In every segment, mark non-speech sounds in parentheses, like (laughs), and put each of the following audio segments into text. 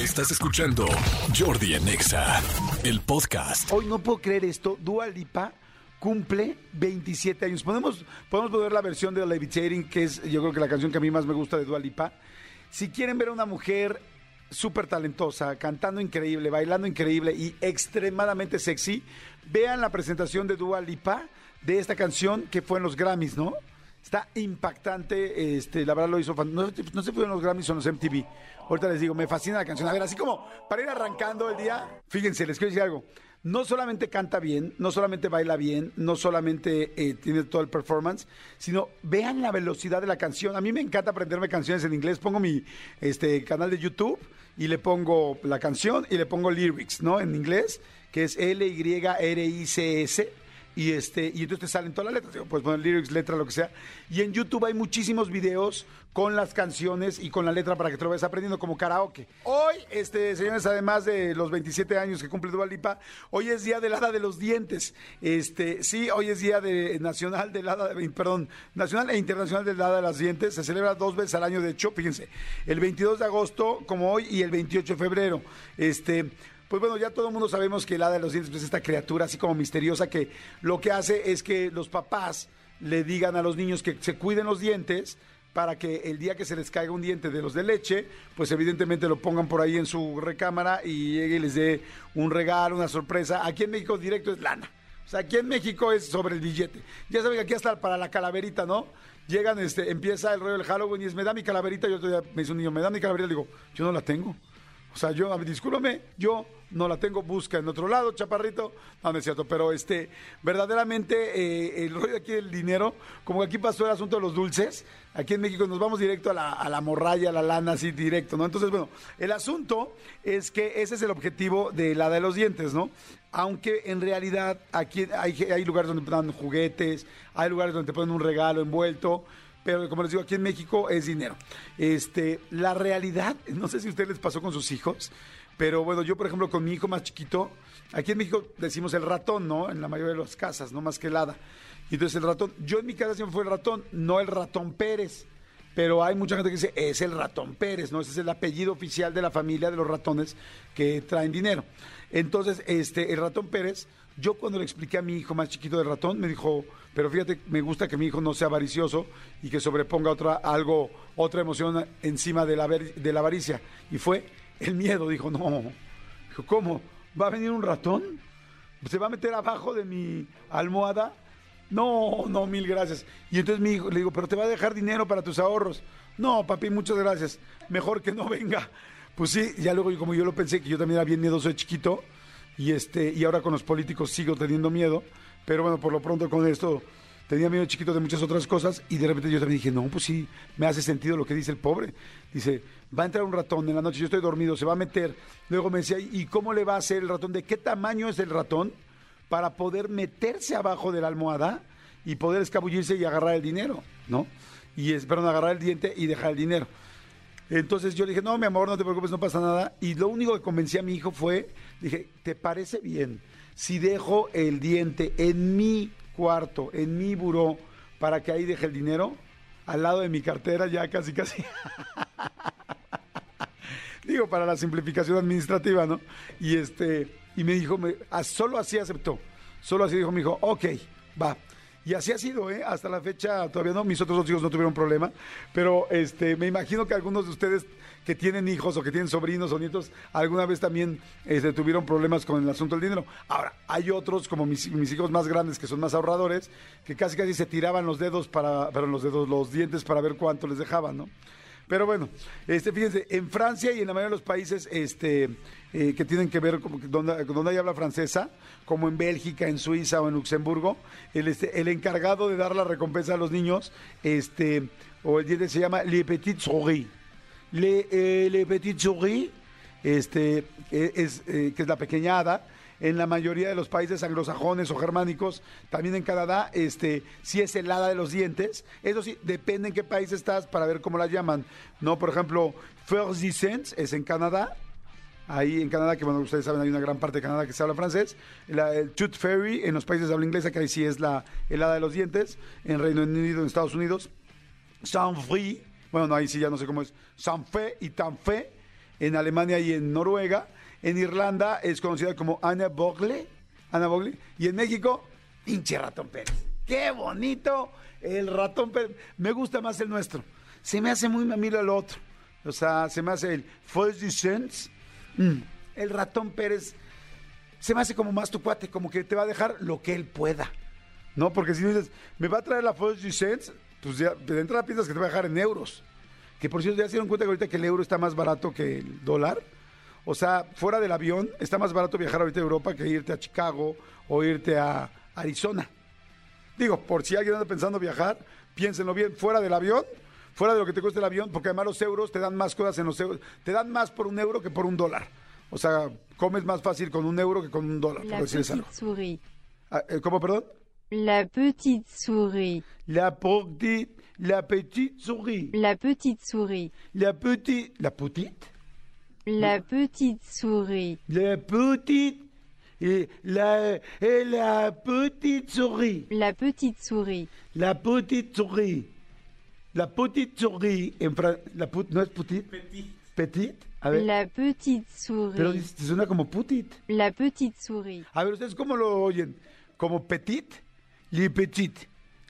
Estás escuchando Jordi en Exa, el podcast. Hoy no puedo creer esto. Dua Lipa cumple 27 años. Podemos, podemos ver la versión de Levitating, que es yo creo que la canción que a mí más me gusta de Dua Lipa. Si quieren ver a una mujer súper talentosa, cantando increíble, bailando increíble y extremadamente sexy, vean la presentación de Dua Lipa de esta canción que fue en los Grammys, ¿no? Está impactante, este, la verdad lo hizo, no, no sé si fue en los Grammys o los MTV. Ahorita les digo, me fascina la canción. A ver, así como para ir arrancando el día, fíjense, les quiero decir algo. No solamente canta bien, no solamente baila bien, no solamente eh, tiene todo el performance, sino vean la velocidad de la canción. A mí me encanta aprenderme canciones en inglés. Pongo mi este, canal de YouTube y le pongo la canción y le pongo lyrics, ¿no? En inglés, que es L-Y-R-I-C-S y este y entonces te salen todas las letras puedes poner lyrics letra lo que sea. Y en YouTube hay muchísimos videos con las canciones y con la letra para que te lo vayas aprendiendo como karaoke. Hoy este señores además de los 27 años que cumple Dua Lipa hoy es día del hada de los dientes. Este sí hoy es día de nacional del hada de- perdón nacional e internacional del hada de los dientes. Se celebra dos veces al año de hecho fíjense el 22 de agosto como hoy y el 28 de febrero. Este pues bueno, ya todo el mundo sabemos que el hada de los dientes es esta criatura así como misteriosa que lo que hace es que los papás le digan a los niños que se cuiden los dientes para que el día que se les caiga un diente de los de leche, pues evidentemente lo pongan por ahí en su recámara y llegue y les dé un regalo, una sorpresa. Aquí en México directo es lana. O sea, aquí en México es sobre el billete. Ya saben que aquí hasta para la calaverita, ¿no? Llegan, este, empieza el rollo del Halloween y es, me da mi calaverita. Yo otro día me dice un niño, me da mi calaverita. Le digo, yo no la tengo. O sea, yo, discúlpame, yo no la tengo, busca en otro lado, chaparrito. No, no es cierto, pero este, verdaderamente eh, el rollo aquí del dinero, como que aquí pasó el asunto de los dulces, aquí en México nos vamos directo a la, a la morralla, a la lana, así directo, ¿no? Entonces, bueno, el asunto es que ese es el objetivo de la de los dientes, ¿no? Aunque en realidad aquí hay, hay lugares donde te dan juguetes, hay lugares donde te ponen un regalo envuelto, pero como les digo, aquí en México es dinero. Este, la realidad, (laughs) no sé si a ustedes les pasó con sus hijos, pero bueno, yo por ejemplo con mi hijo más chiquito, aquí en México decimos el ratón, ¿no? En la mayoría de las casas, no más que el hada. Y entonces el ratón, yo en mi casa siempre fue el ratón, no el ratón Pérez. Pero hay mucha gente que dice, es el ratón Pérez, ¿no? Ese es el apellido oficial de la familia de los ratones que traen dinero. Entonces, este, el ratón Pérez, yo cuando le expliqué a mi hijo más chiquito del ratón, me dijo, pero fíjate, me gusta que mi hijo no sea avaricioso y que sobreponga otra, algo, otra emoción encima de la, de la avaricia. Y fue el miedo, dijo, no. Dijo, ¿cómo? ¿Va a venir un ratón? ¿Se va a meter abajo de mi almohada? No, no, mil gracias. Y entonces mi hijo le digo, pero te va a dejar dinero para tus ahorros. No, papi, muchas gracias. Mejor que no venga. Pues sí, ya luego como yo lo pensé, que yo también era bien miedoso de chiquito, y este, y ahora con los políticos sigo teniendo miedo, pero bueno, por lo pronto con esto tenía miedo chiquito de muchas otras cosas, y de repente yo también dije, no, pues sí, me hace sentido lo que dice el pobre. Dice, va a entrar un ratón en la noche, yo estoy dormido, se va a meter. Luego me decía, ¿y cómo le va a hacer el ratón? ¿De qué tamaño es el ratón? para poder meterse abajo de la almohada y poder escabullirse y agarrar el dinero, ¿no? Y es, perdón, agarrar el diente y dejar el dinero. Entonces yo le dije, no, mi amor, no te preocupes, no pasa nada. Y lo único que convencí a mi hijo fue, dije, ¿te parece bien si dejo el diente en mi cuarto, en mi buró, para que ahí deje el dinero? Al lado de mi cartera, ya casi, casi. (laughs) Digo, para la simplificación administrativa, ¿no? Y este, y me dijo, me- ah, solo así aceptó. Solo así dijo mi hijo, ok, va. Y así ha sido, ¿eh? Hasta la fecha todavía no, mis otros dos hijos no tuvieron problema, pero este, me imagino que algunos de ustedes que tienen hijos o que tienen sobrinos o nietos, alguna vez también este, tuvieron problemas con el asunto del dinero. Ahora, hay otros, como mis, hijos más grandes, que son más ahorradores, que casi casi se tiraban los dedos para, perdón, los dedos, los dientes para ver cuánto les dejaban, ¿no? Pero bueno, este, fíjense, en Francia y en la mayoría de los países este, eh, que tienen que ver que donde, donde hay habla francesa, como en Bélgica, en Suiza o en Luxemburgo, el, este, el encargado de dar la recompensa a los niños, este, o el diente se llama Le Petit Souris. Le, eh, Le Petit Souris, este, es, eh, que es la pequeña hada, en la mayoría de los países anglosajones o germánicos, también en Canadá, este, sí es el hada de los dientes. Eso sí, depende en qué país estás para ver cómo la llaman. No, por ejemplo, First Descent es en Canadá. Ahí en Canadá, que bueno, ustedes saben, hay una gran parte de Canadá que se habla francés. La- el Tooth Fairy en los países de habla inglesa, que ahí sí es la el hada de los dientes. En Reino Unido, en Estados Unidos. Saint-Free, bueno, no, ahí sí ya no sé cómo es. Saint-Fe y Tanfe en Alemania y en Noruega. En Irlanda es conocida como Anna Bogle. Ana Bogle. Y en México, pinche ratón Pérez. ¡Qué bonito! El ratón Pérez. Me gusta más el nuestro. Se me hace muy mamilo el otro. O sea, se me hace el First Sense. Mm. El ratón Pérez se me hace como más tu cuate, como que te va a dejar lo que él pueda. ¿No? Porque si dices, me va a traer la First Sense, pues ya de entrada piensas que te va a dejar en euros. Que por cierto, ya se dieron cuenta que ahorita que el euro está más barato que el dólar. O sea, fuera del avión, está más barato viajar ahorita a Europa que irte a Chicago o irte a Arizona. Digo, por si alguien anda pensando viajar, piénsenlo bien, fuera del avión, fuera de lo que te cuesta el avión, porque además los euros te dan más cosas en los euros, te dan más por un euro que por un dólar. O sea, comes más fácil con un euro que con un dólar, La por decirles petite algo. souris. Ah, eh, ¿Cómo, perdón? La petite souris. La petite, la petite souris. La petite souris. La petite, la petite, La petite souris. la petite, et la, et la petite souris. La petite souris. La petite souris. La petite souris. En fran- la put- ¿No es petite? Petit. Petit. A ver. La petite Pero souris. dice- suena como putit. La petite souris. A ver, ¿ustedes cómo lo oyen? ¿Como petit? Le petit.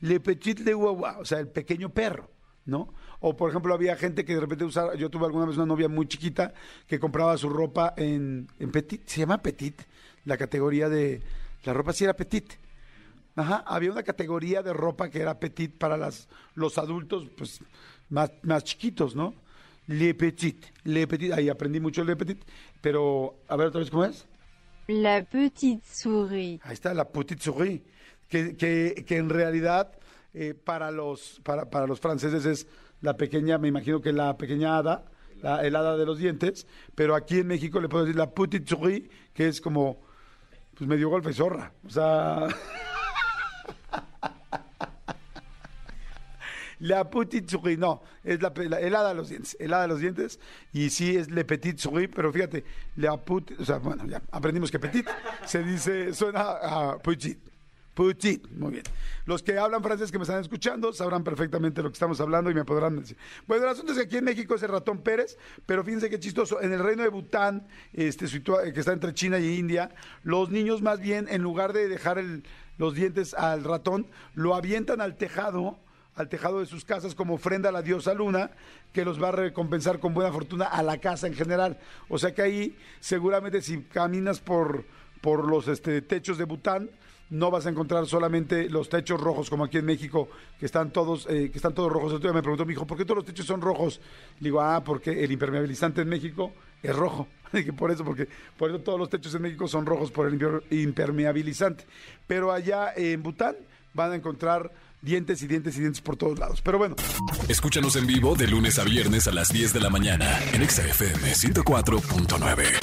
Le petit le guagua. O sea, el pequeño perro, ¿no? O, por ejemplo, había gente que de repente usaba... Yo tuve alguna vez una novia muy chiquita que compraba su ropa en, en petit. Se llama petit. La categoría de... La ropa sí era petit. Ajá, había una categoría de ropa que era petit para las, los adultos, pues, más, más chiquitos, ¿no? Le petit, le petit, ahí aprendí mucho le petit, pero, a ver otra vez, ¿cómo es? La petite souris. Ahí está, la petite souris, que, que, que en realidad eh, para, los, para, para los franceses es la pequeña, me imagino que la pequeña hada, la, el hada de los dientes, pero aquí en México le puedo decir la petite souris, que es como, pues medio golpe zorra, o sea... (laughs) La petite souris, no, es la, la- el de los dientes, el hada de los dientes, y sí es le petit souris, pero fíjate, la petite, o sea, bueno, ya aprendimos que petit se dice, suena a petit, petit, muy bien. Los que hablan francés que me están escuchando sabrán perfectamente lo que estamos hablando y me podrán decir. Bueno, el asunto es que aquí en México es el ratón Pérez, pero fíjense qué chistoso, en el reino de Bután, este, situa- que está entre China y India, los niños más bien, en lugar de dejar el- los dientes al ratón, lo avientan al tejado, al tejado de sus casas como ofrenda a la diosa Luna, que los va a recompensar con buena fortuna a la casa en general. O sea que ahí seguramente si caminas por, por los este, techos de Bután, no vas a encontrar solamente los techos rojos como aquí en México, que están todos, eh, que están todos rojos. Día me preguntó mi hijo, ¿por qué todos los techos son rojos? Le digo, ah, porque el impermeabilizante en México es rojo. (laughs) Dije, por eso, porque por eso todos los techos en México son rojos por el imper- impermeabilizante. Pero allá en Bután van a encontrar dientes y dientes y dientes por todos lados. Pero bueno, Escúchanos en vivo de lunes a viernes a las 10 de la mañana en Exa FM 104.9.